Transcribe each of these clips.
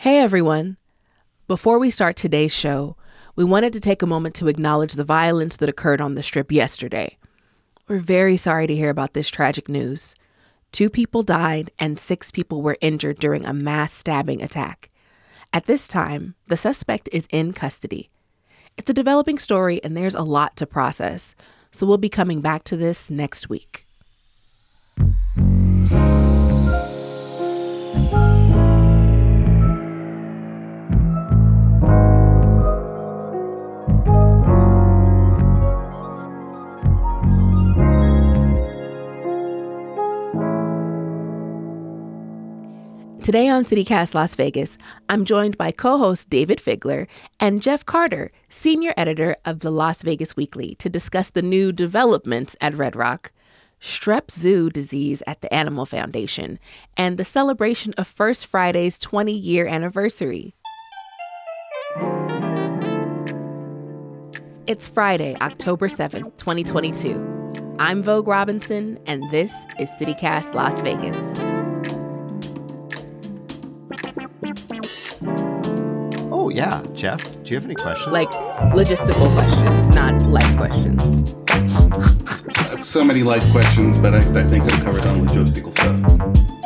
Hey everyone. Before we start today's show, we wanted to take a moment to acknowledge the violence that occurred on the strip yesterday. We're very sorry to hear about this tragic news. Two people died and six people were injured during a mass stabbing attack. At this time, the suspect is in custody. It's a developing story and there's a lot to process, so we'll be coming back to this next week. Today on CityCast Las Vegas, I'm joined by co host Dayvid Figler and Geoff Carter, senior editor of the Las Vegas Weekly, to discuss the new developments at Red Rock, strep zoo disease at the Animal Foundation, and the celebration of First Friday's 20 year anniversary. It's Friday, October 7th, 2022. I'm Vogue Robinson, and this is CityCast Las Vegas. Yeah, Geoff, do you have any questions? Like logistical questions, not life questions. So many life questions, but I, I think I've covered on logistical stuff.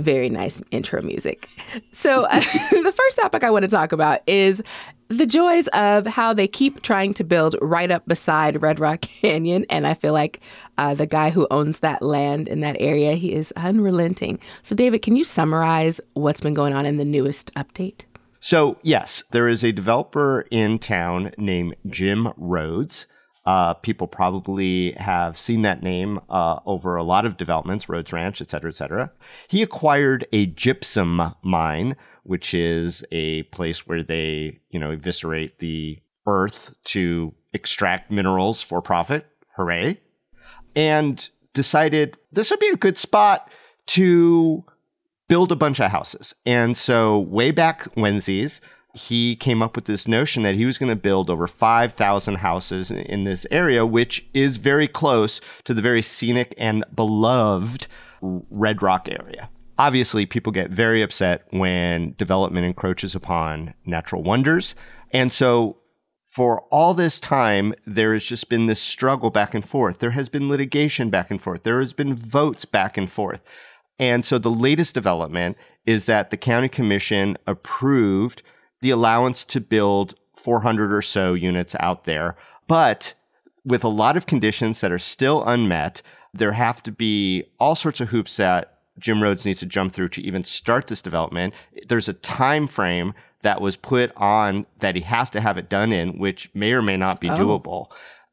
Very nice intro music. So, uh, the first topic I want to talk about is the joys of how they keep trying to build right up beside Red Rock Canyon. And I feel like uh, the guy who owns that land in that area, he is unrelenting. So, Dayvid, can you summarize what's been going on in the newest update? So, yes, there is a developer in town named Jim Rhodes. Uh, people probably have seen that name uh, over a lot of developments, Rhodes Ranch, et cetera, et cetera. He acquired a gypsum mine, which is a place where they, you know, eviscerate the earth to extract minerals for profit. Hooray. And decided this would be a good spot to build a bunch of houses. And so, way back Wednesdays, he came up with this notion that he was going to build over 5,000 houses in this area, which is very close to the very scenic and beloved Red Rock area. Obviously, people get very upset when development encroaches upon natural wonders. And so, for all this time, there has just been this struggle back and forth. There has been litigation back and forth. There has been votes back and forth. And so, the latest development is that the county commission approved the allowance to build 400 or so units out there. But with a lot of conditions that are still unmet, there have to be all sorts of hoops that Jim Rhodes needs to jump through to even start this development. There's a time frame that was put on that he has to have it done in, which may or may not be oh. doable.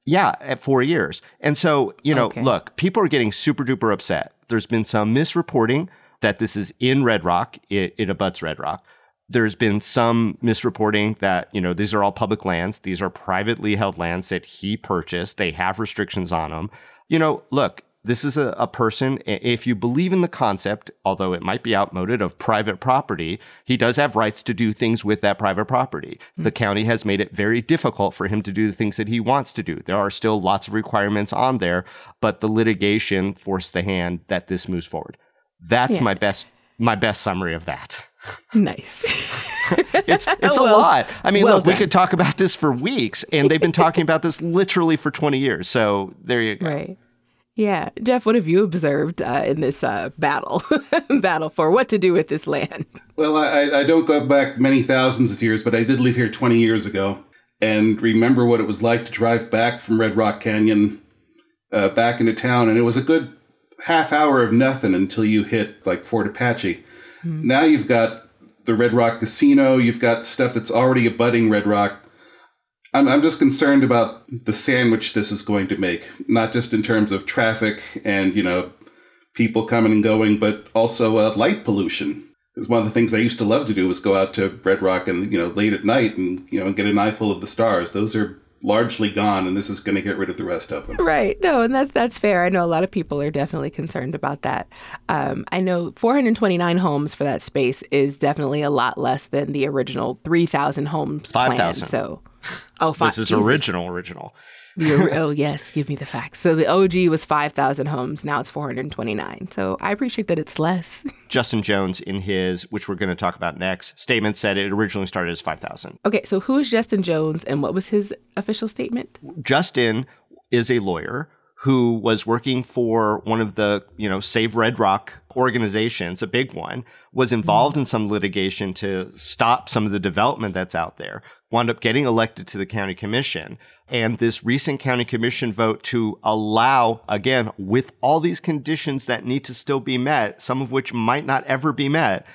Yeah, at four years. And so, you know, okay. look, people are getting super duper upset. There's been some misreporting that this is in Red Rock, it, it abuts Red Rock there's been some misreporting that you know these are all public lands. These are privately held lands that he purchased. They have restrictions on them you know look this is a, a, person if you believe in the concept although it might be outmoded of private property he does have rights to do things with that private property. Mm-hmm. the county has made it very difficult for him to do the things that he wants to do. There are still lots of requirements on there but the litigation forced the hand that this moves forward. That's yeah. my best my best summary of that Nice. it's it's well, a lot. I mean, well look, done. we could talk about this for weeks, and they've been talking about this literally for 20 years. So there you go. Right. Yeah, Geoff, what have you observed uh, in this uh, battle, battle for what to do with this land? Well, I, I don't go back many thousands of years, but I did live here 20 years ago, and remember what it was like to drive back from Red Rock Canyon uh, back into town, and it was a good half hour of nothing until you hit like Fort Apache. Mm. Now you've got the Red Rock Casino, you've got stuff that's already abutting Red Rock. I'm, I'm just concerned about the sandwich this is going to make, not just in terms of traffic and, you know, people coming and going, but also uh, light pollution. Because one of the things I used to love to do was go out to Red Rock and, you know, late at night and, you know, get an eyeful of the stars. Those are largely gone and this is going to get rid of the rest of them. Right. No, and that's that's fair. I know a lot of people are definitely concerned about that. Um, I know 429 homes for that space is definitely a lot less than the original 3,000 homes 5,000. So Oh, fi- This is Jesus. original, original. The oh yes, give me the facts. So the OG was five thousand homes. Now it's four hundred twenty nine. So I appreciate that it's less. Justin Jones, in his, which we're going to talk about next, statement said it originally started as 5,000. Okay, so who is Justin Jones, and what was his official statement? Justin is a lawyer who was working for one of the, you know, Save Red Rock organizations, a big one, was involved mm-hmm. in some litigation to stop some of the development that's out there, wound up getting elected to the county commission. And this recent county commission vote to allow, again, with all these conditions that need to still be met, some of which might not ever be met,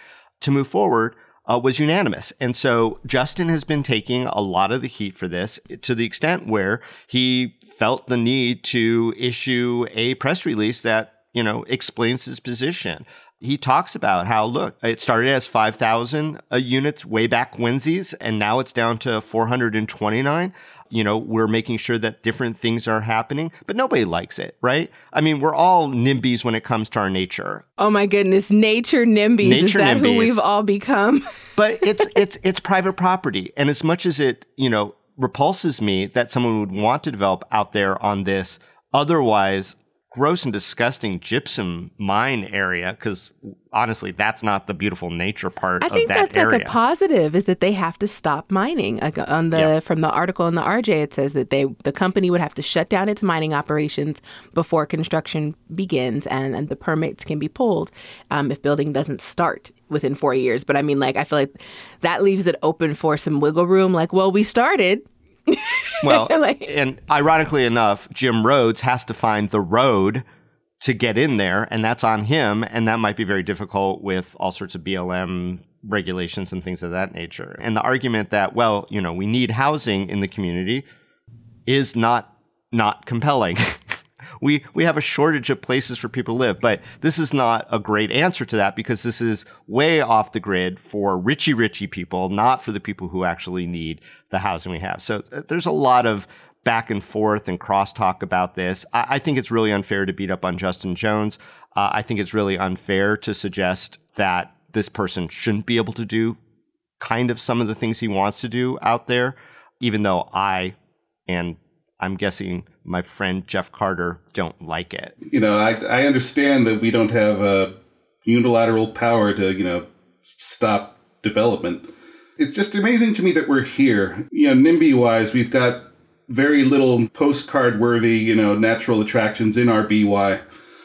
to move forward uh, was unanimous. And so Justin has been taking a lot of the heat for this to the extent where he felt the need to issue a press release that, you know, explains his position. He talks about how, look, it started as 5,000 uh, units way back Wednesdays, and now it's down to 429. You know, we're making sure that different things are happening, but nobody likes it, right? I mean, we're all NIMBYs when it comes to our nature. Oh my goodness, nature NIMBYs. is Nature that who NIMBYs. we've all become? but it's it's it's private property and as much as it you know repulses me that someone would want to develop out there on this otherwise gross and disgusting gypsum mine area because honestly that's not the beautiful nature part I of think that that's area like a positive is that they have to stop mining. Like on the from the article in the RJ, it says that they the company would have to shut down its mining operations before construction begins, and, and the permits can be pulled um, if building doesn't start within four years. But I mean, like I feel like that leaves it open for some wiggle room. Like, well, we started. well Like- and ironically enough jim rhodes has to find the road to get in there and that's on him and that might be very difficult with all sorts of blm regulations and things of that nature. And the argument that well you know we need housing in the community is not not compelling we we have a shortage of places for people to live but this is not a great answer to that because this is way off the grid for richy richy people not for the people who actually need the housing we have. So uh, there's a lot of back and forth and crosstalk about this. I, I think it's really unfair to beat up on justin jones. Uh, i think it's really unfair to suggest that this person shouldn't be able to do kind of some of the things he wants to do out there even though i and I'm guessing my friend Geoff Carter don't like it. You know, I I understand that we don't have a unilateral power to you know stop development. It's just amazing to me that we're here. You know, NIMBY wise, we've got very little postcard worthy you know natural attractions in our BY,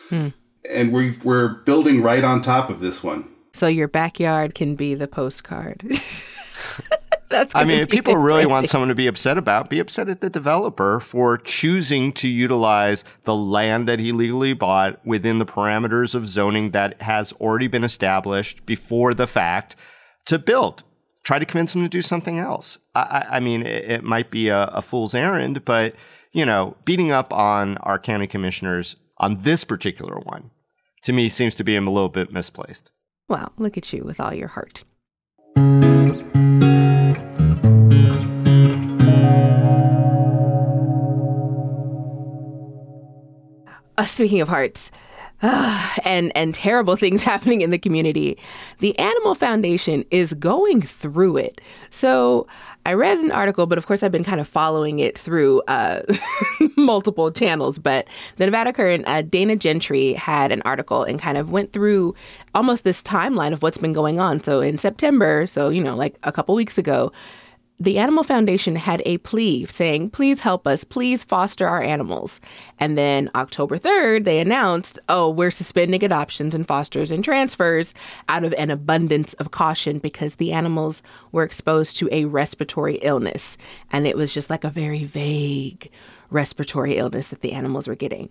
hmm. and we we're building right on top of this one. So your backyard can be the postcard. That's. I mean, if people really want someone to be upset about, be upset at the developer for choosing to utilize the land that he legally bought within the parameters of zoning that has already been established before the fact to build. Try to convince him to do something else. I, I, I mean, it, it might be a, a fool's errand, but you know, beating up on our county commissioners on this particular one, to me, seems to be a little bit misplaced. Well, look at you with all your heart. Uh, speaking of hearts uh, and and terrible things happening in the community, the Animal Foundation is going through it. So I read an article, but of course I've been kind of following it through uh, multiple channels. But the Nevada Current, uh, Dana Gentry had an article and kind of went through almost this timeline of what's been going on. So in September, so you know, like a couple weeks ago, the Animal Foundation had a plea saying, please help us, please foster our animals. And then October 3rd, they announced, oh, we're suspending adoptions and fosters and transfers out of an abundance of caution because the animals were exposed to a respiratory illness. And it was just like a very vague respiratory illness that the animals were getting.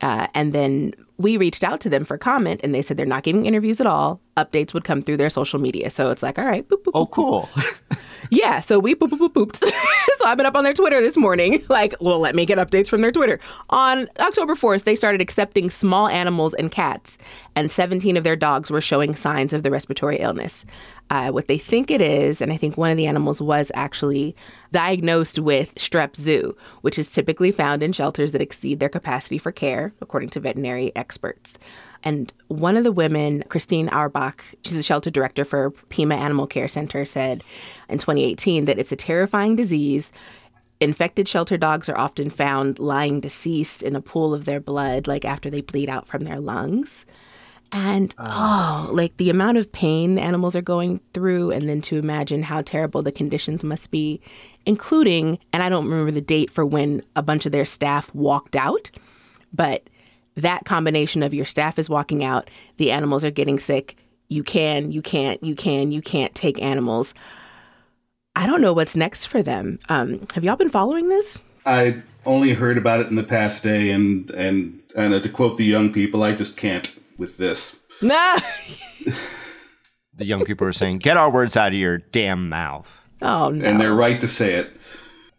Uh, and then we reached out to them for comment, and they said they're not giving interviews at all. Updates would come through their social media. So it's like, all right, boop, boop, Oh, boop, cool. Yeah, so we boop, boop, boop, booped. so I've been up on their Twitter this morning. Like, well, let me get updates from their Twitter. On October 4th, they started accepting small animals and cats, and 17 of their dogs were showing signs of the respiratory illness. Uh, what they think it is, and I think one of the animals was actually diagnosed with strep zoo, which is typically found in shelters that exceed their capacity for care, according to veterinary experts. And one of the women, Christine Auerbach, she's a shelter director for Pima Animal Care Center, said in 2018 that it's a terrifying disease Infected shelter dogs are often found lying deceased in a pool of their blood, like after they bleed out from their lungs. And oh, like the amount of pain the animals are going through, and then to imagine how terrible the conditions must be, including, and I don't remember the date for when a bunch of their staff walked out, but that combination of your staff is walking out, the animals are getting sick, you can, you can't, you can, you can't take animals. I don't know what's next for them. Um, have y'all been following this? I only heard about it in the past day, and and and uh, to quote the young people, I just can't with this. Nah. The young people are saying, "Get our words out of your damn mouth." oh no. And they're right to say it.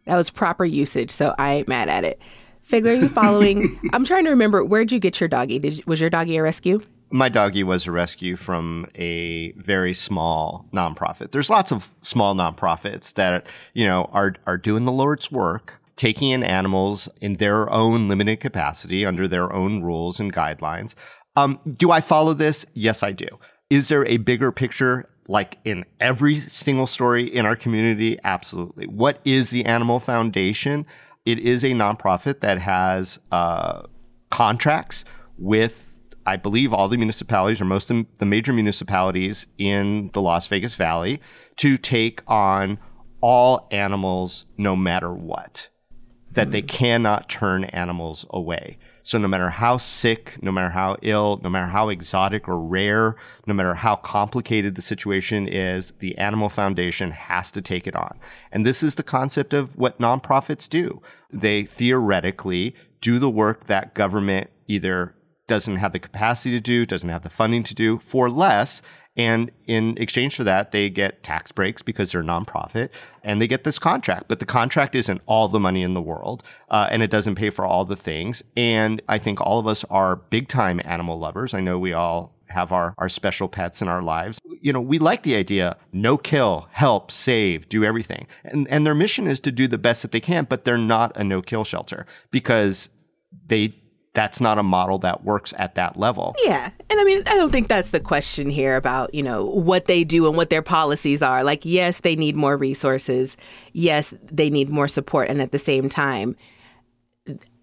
That was proper usage, so I ain't mad at it. Figler, are you following? I'm trying to remember. Where'd you get your doggy? Did you, was your doggy a rescue? My doggy was a rescue from a very small nonprofit. There's lots of small nonprofits that you know are are doing the Lord's work, taking in animals in their own limited capacity under their own rules and guidelines. Um, do I follow this? Yes, I do. Is there a bigger picture? Like in every single story in our community? Absolutely. What is the Animal Foundation? It is a nonprofit that has uh, contracts with, I believe, all the municipalities or most of the major municipalities in the Las Vegas Valley to take on all animals no matter what, that they cannot turn animals away. So, no matter how sick, no matter how ill, no matter how exotic or rare, no matter how complicated the situation is, the Animal Foundation has to take it on. And this is the concept of what nonprofits do. They theoretically do the work that government either doesn't have the capacity to do, doesn't have the funding to do for less. And in exchange for that, they get tax breaks because they're nonprofit and they get this contract. But the contract isn't all the money in the world uh, and it doesn't pay for all the things. And I think all of us are big time animal lovers. I know we all have our, our special pets in our lives. You know, we like the idea no kill, help, save, do everything. And, and their mission is to do the best that they can, but they're not a no kill shelter because they that's not a model that works at that level. Yeah. And I mean, I don't think that's the question here about, you know, what they do and what their policies are. Like, yes, they need more resources. Yes, they need more support. And at the same time,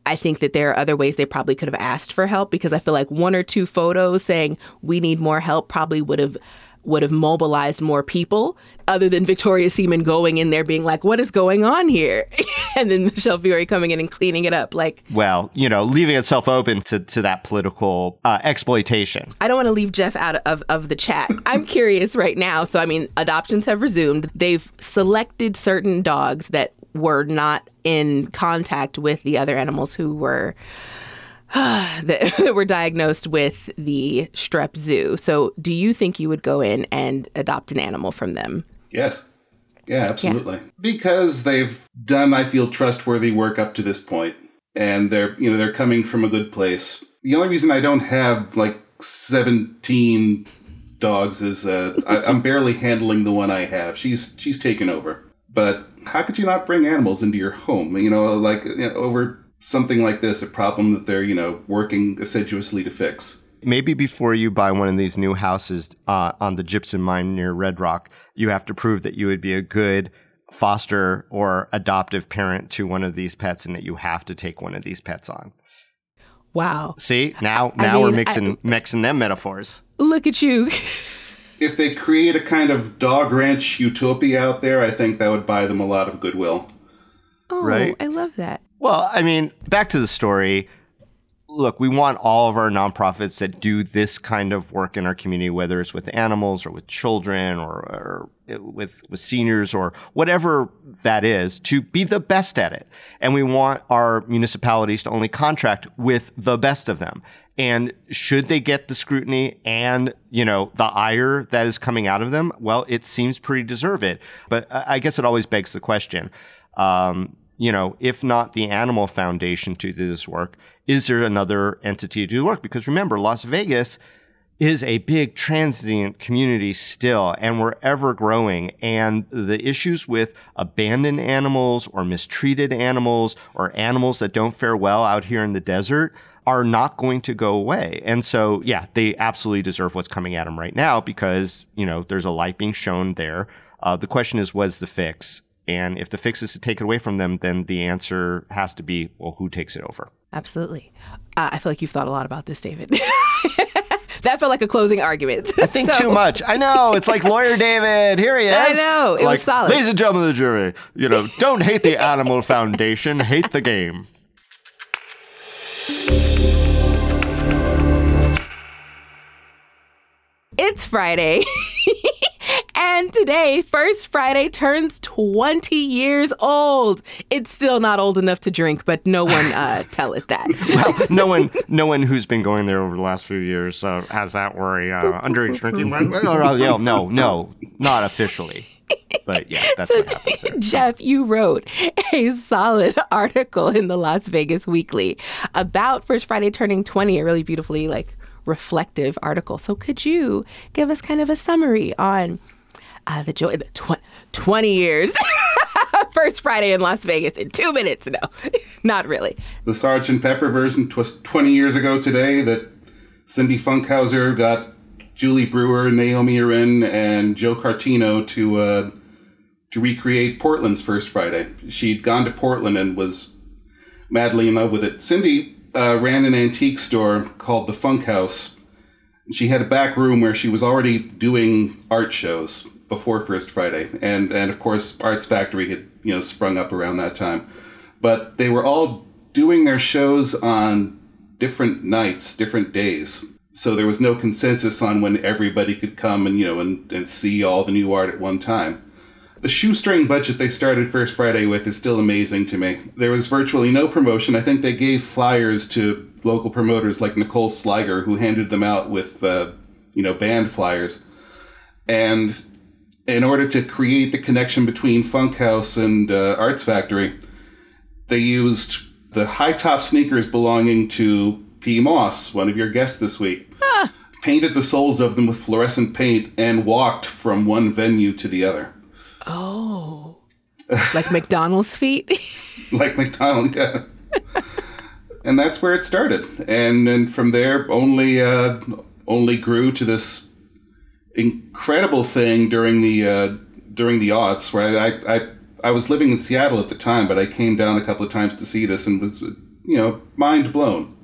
I think that there are other ways they probably could have asked for help because I feel like one or two photos saying we need more help probably would have would have mobilized more people other than Victoria Seaman going in there being like, what is going on here? and then Michele Fiore coming in and cleaning it up. Like, Well, you know, leaving itself open to, to that political uh, exploitation. I don't want to leave Jeff out of, of the chat. I'm curious right now. So, I mean, adoptions have resumed. They've selected certain dogs that were not in contact with the other animals who were that, were diagnosed with the strep zoo. So, do you think you would go in and adopt an animal from them? Yes. Yeah, absolutely. Because they've done, I feel, trustworthy work up to this point, and they're you know they're coming from a good place. The only reason I don't have like seventeen dogs is uh, I, I'm barely handling the one I have. She's she's taken over. But how could you not bring animals into your home? You know, like you know, over something like this, a problem that they're you know working assiduously to fix. Maybe before you buy one of these new houses uh, on the gypsum mine near Red Rock, you have to prove that you would be a good foster or adoptive parent to one of these pets and that you have to take one of these pets on. Wow. See, now I now we're mixing I- mixing them metaphors. Look at you. If they create a kind of dog ranch utopia out there, I think that would buy them a lot of goodwill. Oh, Right. I love that. Well, I mean, back to the story. Look, we want all of our nonprofits that do this kind of work in our community, whether it's with animals or with children or, or with with seniors or whatever that is, to be the best at it. And we want our municipalities to only contract with the best of them. And should they get the scrutiny and, you know, the ire that is coming out of them, well, it seems pretty deserved. But I guess it always begs the question. Um, you know, if not the Animal Foundation to do this work, is there another entity to do the work? Because remember, Las Vegas is a big transient community still, and we're ever growing. And the issues with abandoned animals or mistreated animals or animals that don't fare well out here in the desert are not going to go away. And so, yeah, they absolutely deserve what's coming at them right now because, you know, there's a light being shown there. Uh, the question is, what's the fix? And if the fix is to take it away from them, then the answer has to be, well, who takes it over? Absolutely. Uh, I feel like you've thought a lot about this, Dayvid. that felt like a closing argument. I think so. too much. I know. It's like lawyer Dayvid. Here he is. I know. It like, was solid. Ladies and gentlemen of the jury, you know, don't hate the Animal Foundation, hate the game. It's Friday. And today, First Friday turns 20 years old. It's still not old enough to drink, but no one uh, tell it that. well, no one, no one who's been going there over the last few years uh, has that worry. Uh, underage drinking? no, no, no, not officially. But yeah, that's so, what happens. Geoff, you wrote a solid article in the Las Vegas Weekly about First Friday turning 20. A really beautifully like reflective article. So could you give us kind of a summary on uh, the joy, the tw- 20 years. First Friday in Las Vegas in two minutes. No, not really. The Sergeant Pepper version was 20 years ago today that Cindy Funkhouser got Julie Brewer, Naomi Arin, and Joe Cartino to uh, to recreate Portland's First Friday. She'd gone to Portland and was madly in love with it. Cindy uh, ran an antique store called the Funk House. She had a back room where she was already doing art shows before First Friday, and and of course Arts Factory had you know sprung up around that time, but they were all doing their shows on different nights, different days. So there was no consensus on when everybody could come and you know and, and see all the new art at one time. The shoestring budget they started First Friday with is still amazing to me. There was virtually no promotion. I think they gave flyers to local promoters like Nicole Sliger, who handed them out with, uh, you know, band flyers. And in order to create the connection between Funkhouse and uh, Arts Factory, they used the high top sneakers belonging to P. Moss, one of your guests this week. Ah. Painted the soles of them with fluorescent paint and walked from one venue to the other. Oh. like McDonald's feet? like McDonald's, yeah. and that's where it started. And then from there only uh, only grew to this incredible thing during the uh, during the aughts, where I, I I was living in Seattle at the time, but I came down a couple of times to see this and was you know mind blown.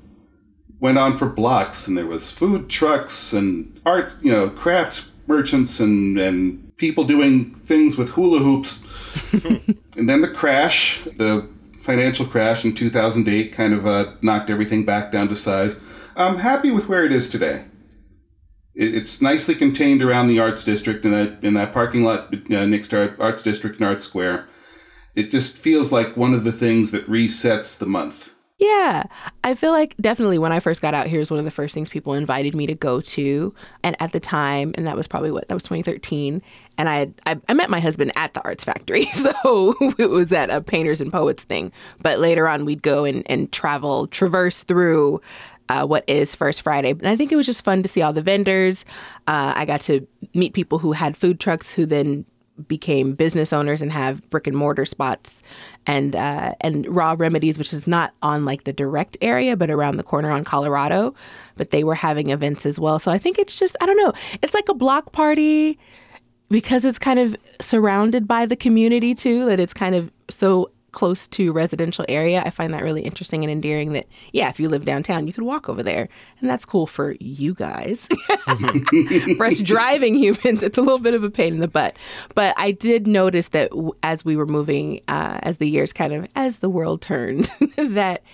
Went on for blocks, and there was food trucks and art, you know, craft merchants and and people doing things with hula hoops. and then the crash, the financial crash in 2008, kind of uh, knocked everything back down to size. I'm happy with where it is today it's nicely contained around the arts district in that in that parking lot uh, next to arts district and arts square. It just feels like one of the things that resets the month. Yeah. I feel like definitely when i first got out here is one of the first things people invited me to go to. And at the time and that was probably what that was 2013 and i had, I, I met my husband at the arts factory. So it was at a painters and poets thing. But later on we'd go and, and travel traverse through uh, what is First Friday. And I think it was just fun to see all the vendors. Uh, I got to meet people who had food trucks who then became business owners and have brick and mortar spots and uh, and raw remedies which is not on like the direct area but around the corner on colorado but they were having events as well so i think it's just i don't know it's like a block party because it's kind of surrounded by the community too that it's kind of so close to residential area, I find that really interesting and endearing that, yeah, if you live downtown, you could walk over there. And that's cool for you guys. for us driving humans, it's a little bit of a pain in the butt. But I did notice that as we were moving, uh, as the years kind of, as the world turned, that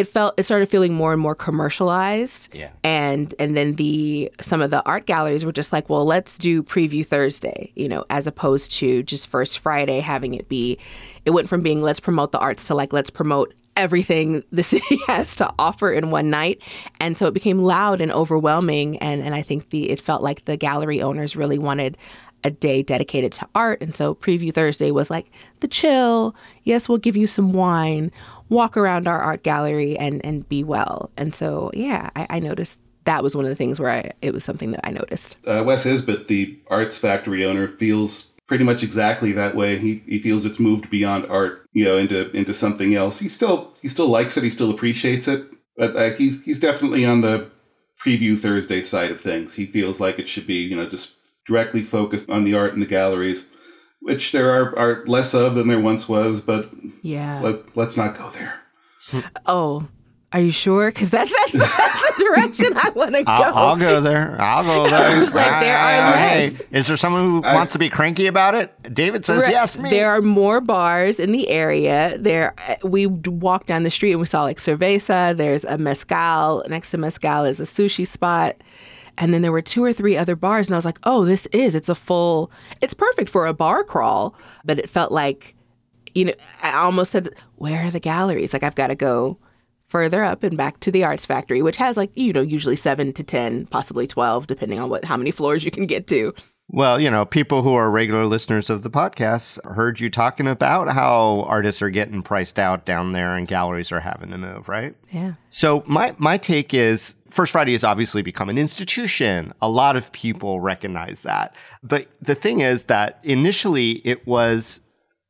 it felt it started feeling more and more commercialized. Yeah. And and then the some of the art galleries were just like, well, let's do preview Thursday, you know, as opposed to just first Friday having it be it went from being let's promote the arts to like let's promote everything the city has to offer in one night. And so it became loud and overwhelming and and I think the it felt like the gallery owners really wanted a day dedicated to art. And so Preview Thursday was like the chill. Yes, we'll give you some wine walk around our art gallery and and be well. And so yeah, I, I noticed that was one of the things where I, it was something that I noticed. Uh, Wes Isbutt, the arts factory owner, feels pretty much exactly that way. He he feels it's moved beyond art, you know, into into something else. He still he still likes it. He still appreciates it, but uh, he's he's definitely on the preview Thursday side of things. He feels like it should be you know just directly focused on the art in the galleries which there are, are less of than there once was, but Yeah. let, let's not go there. oh, are you sure? Because that's, that's, that's the direction I want to go. I'll, I'll go there. I'll go there. I was like, there are ah, Hey, is there someone who wants to be cranky about it? Dayvid says Right. yes. Me. There are more bars in the area. There, uh, we walked down the street and we saw like cerveza. There's a mezcal next to mezcal is a sushi spot, and then there were two or three other bars. And I was like, oh, this is it's a full. It's perfect for a bar crawl, but it felt like, you know, I almost said, where are the galleries? Like I've got to go further up and back to the arts factory which has like you know usually 7 to 10 possibly 12 depending on what how many floors you can get to Well, you know, people who are regular listeners of the podcast heard you talking about how artists are getting priced out down there and galleries are having to move, right? yeah So my my take is First Friday has obviously become an institution. A lot of people recognize that. But the thing is that initially it was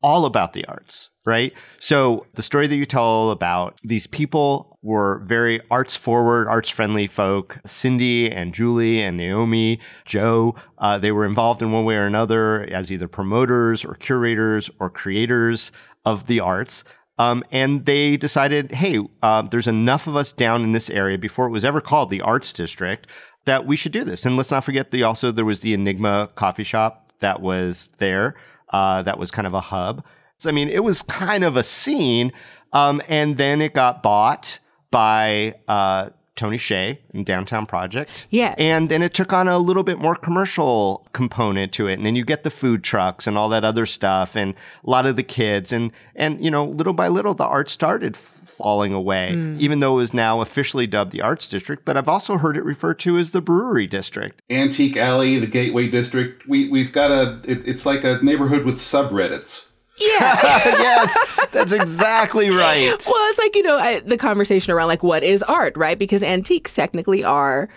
all about the arts, right? So the story that you tell about these people were very arts forward, arts friendly folk. Cindy and Julie and Naomi, Joe, uh, they were involved in one way or another as either promoters or curators or creators of the arts. Um, and they decided, hey, uh, there's enough of us down in this area before it was ever called the Arts District that we should do this. And let's not forget the also there was the Enigma coffee shop that was there. Uh, that was kind of a hub. So I mean, it was kind of a scene. Um, and then it got bought by uh, Tony Hsieh in Downtown Project. Yeah. And then it took on a little bit more commercial component to it. And then you get the food trucks and all that other stuff and a lot of the kids. And, and you know, little by little, the art started f- falling away, hmm. even though it was now officially dubbed the Arts District. But I've also heard it referred to as the Brewery District. Antique Alley, the Gateway District. We we've got a. It, it's like a neighborhood with subreddits. yeah yes, that's exactly right. Well, it's like you know I, the conversation around like what is art, right? Because antiques technically are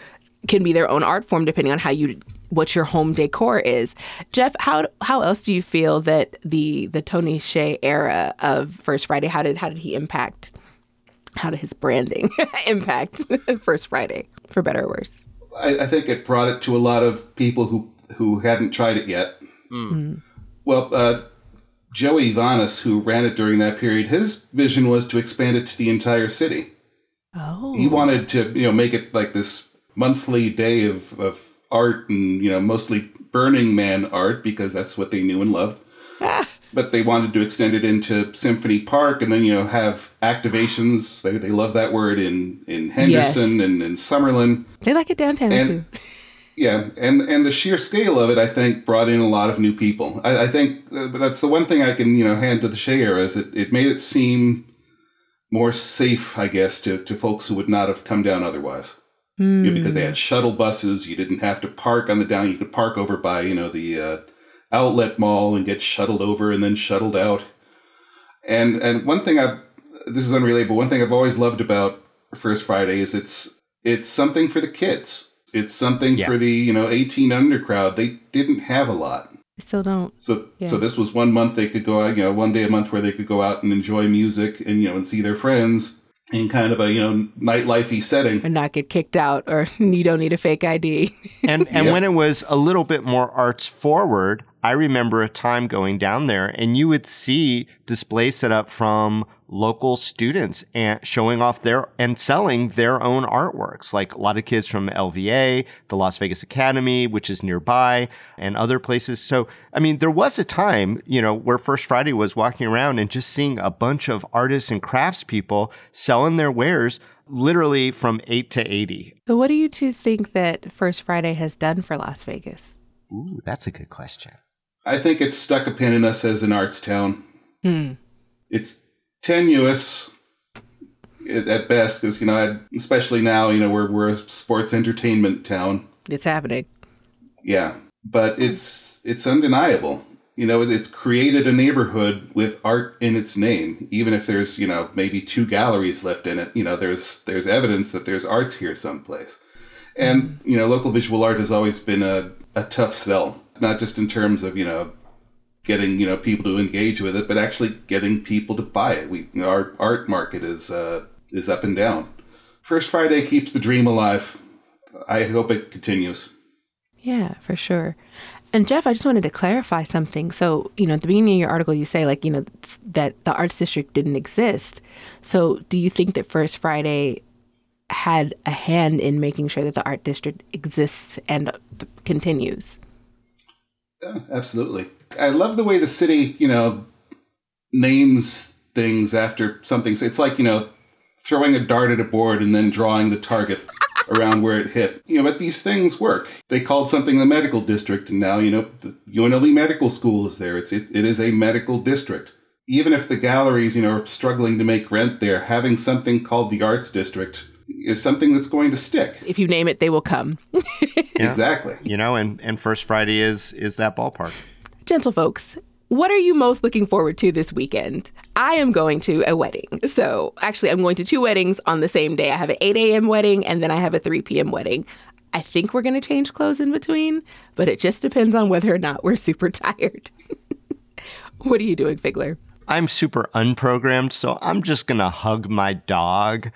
can be their own art form depending on how you what your home decor is. Geoff, how how else do you feel that the the Tony Hsieh era of First Friday how did how did he impact how did his branding impact First Friday for better or worse? I, I think it brought it to a lot of people who who hadn't tried it yet. Well, uh, Joey Vanas, who ran it during that period, his vision was to expand it to the entire city. Oh, He wanted to, you know, make it like this monthly day of, of art and, you know, mostly Burning Man art because that's what they knew and loved. but they wanted to extend it into Symphony Park and then, you know, have activations. They, they love that word in, in Henderson and in Summerlin. they like it downtown And- too. Yeah, and and the sheer scale of it, I think, brought in a lot of new people. I, I think uh, that's the one thing I can you know hand to the Hsieh era is it, it made it seem more safe, I guess, to, to folks who would not have come down otherwise. You know, because they had shuttle buses, you didn't have to park on the down. You could park over by you know the uh, outlet mall and get shuttled over and then shuttled out. And and one thing I this is unrelated, but one thing I've always loved about First Friday is it's it's something for the kids. It's something Yeah. for the you know eighteen under crowd. They didn't have a lot, I still don't. so Yeah. so this was one month they could go out, you know, one day a month where they could go out and enjoy music and you know and see their friends in kind of a you know nightlifey setting. and not get kicked out, or you don't need a fake ID. And and Yep. when it was a little bit more arts forward, I remember a time going down there and you would see displays set up from local students and showing off their and selling their own artworks. Like a lot of kids from LVA, the Las Vegas Academy, which is nearby, and other places. So I mean, there was a time, you know, where First Friday was walking around and just seeing a bunch of artists and craftspeople selling their wares literally from eight to eighty. so, what do you two think that First Friday has done for Las Vegas? Ooh, that's a good question. I think it's stuck a pin in us as an arts town. Hmm. It's tenuous at best because you know, especially now, you know, we're we're a sports entertainment town. It's happening. Yeah, but it's it's undeniable. You know, it's created a neighborhood with art in its name. Even if there's you know maybe two galleries left in it, you know, there's there's evidence that there's arts here someplace. And you know, local visual art has always been a a tough sell, not just in terms of you know getting you know people to engage with it, but actually getting people to buy it. We you know, our art market is uh, is up and down. First Friday keeps the dream alive. I hope it continues. Yeah, for sure. And Geoff, I just wanted to clarify something. So, you know, at the beginning of your article, you say, like, you know, that the arts district didn't exist. So, do you think that First Friday had a hand in making sure that the art district exists and continues? Absolutely. I love the way the city, you know, names things after something. It's like, you know, throwing a dart at a board and then drawing the target around where it hit. You know, but these things work. They called something the medical district, and now, you know, the UNLV Medical School is there. It's, it, it is a medical district. Even if the galleries, you know, are struggling to make rent there, having something called the arts district is something that's going to stick. If you name it, they will come. yeah. Exactly. You know, and, and First Friday is is that ballpark. Gentle folks, what are you most looking forward to this weekend? I am going to a wedding. So, actually, I'm going to two weddings on the same day. I have an 8 a.m. wedding and then I have a 3 p.m. wedding. I think we're going to change clothes in between, but it just depends on whether or not we're super tired. what are you doing, Figler? I'm super unprogrammed, so I'm just going to hug my dog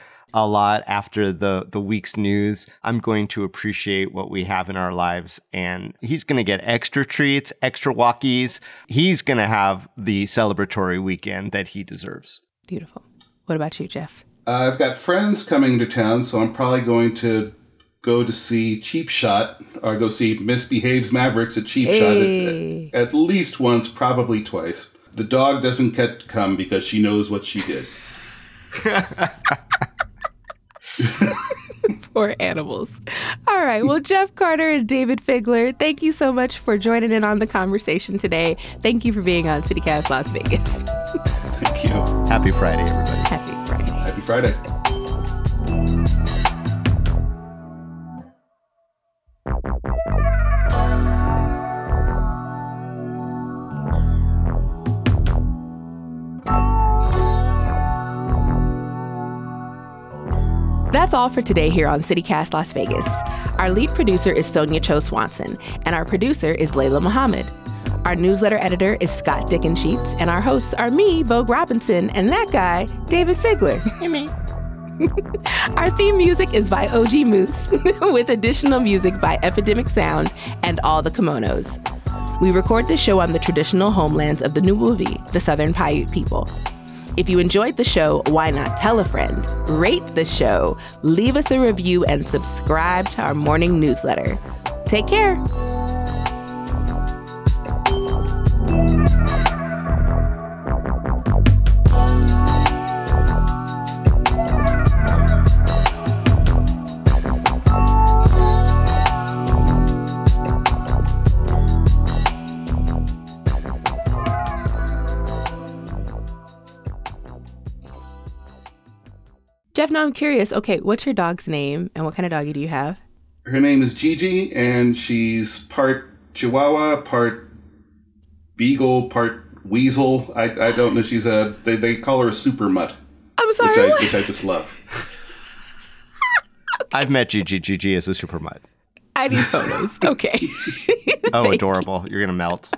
a lot after the the week's news. I'm going to appreciate what we have in our lives and he's going to get extra treats, extra walkies. He's going to have the celebratory weekend that he deserves. Beautiful. What about you, Geoff? Uh, I've got friends coming to town, so I'm probably going to go to see Cheap Shot or go see Misbehaves Mavericks at Cheap hey. Shot at, at, least once, probably twice. The dog doesn't get come because she knows what she did. Poor animals. All right. Well, Geoff Carter and Dayvid Figler, thank you so much for joining in on the conversation today. Thank you for being on CityCast Las Vegas. Thank you. Happy Friday, everybody. Happy Friday. Happy Friday. All for today here on CityCast Las Vegas. Our lead producer is Sonia Cho Swanson, and our producer is Layla Muhammad. Our newsletter editor is Scott Dickensheets, and our hosts are me, Vogue Robinson, and that guy, Dayvid Figler. Hey, me. Our theme music is by OG Moose, with additional music by Epidemic Sound and All the Kimonos. We record this show on the traditional homelands of the Nuwuvi, the Southern Paiute people. If you enjoyed the show, why not tell a friend? Rate the show, leave us a review, and subscribe to our morning newsletter. Take care. I'm curious. Okay, what's your dog's name and what kind of doggy do you have? Her name is Gigi, and she's part Chihuahua, part Beagle, part Weasel. I, I don't know. She's a they, they call her a super mutt. I'm sorry, which I, which I just love. I've met Gigi. Gigi is a super mutt. I need photos. Okay. oh, adorable! You. You're gonna melt.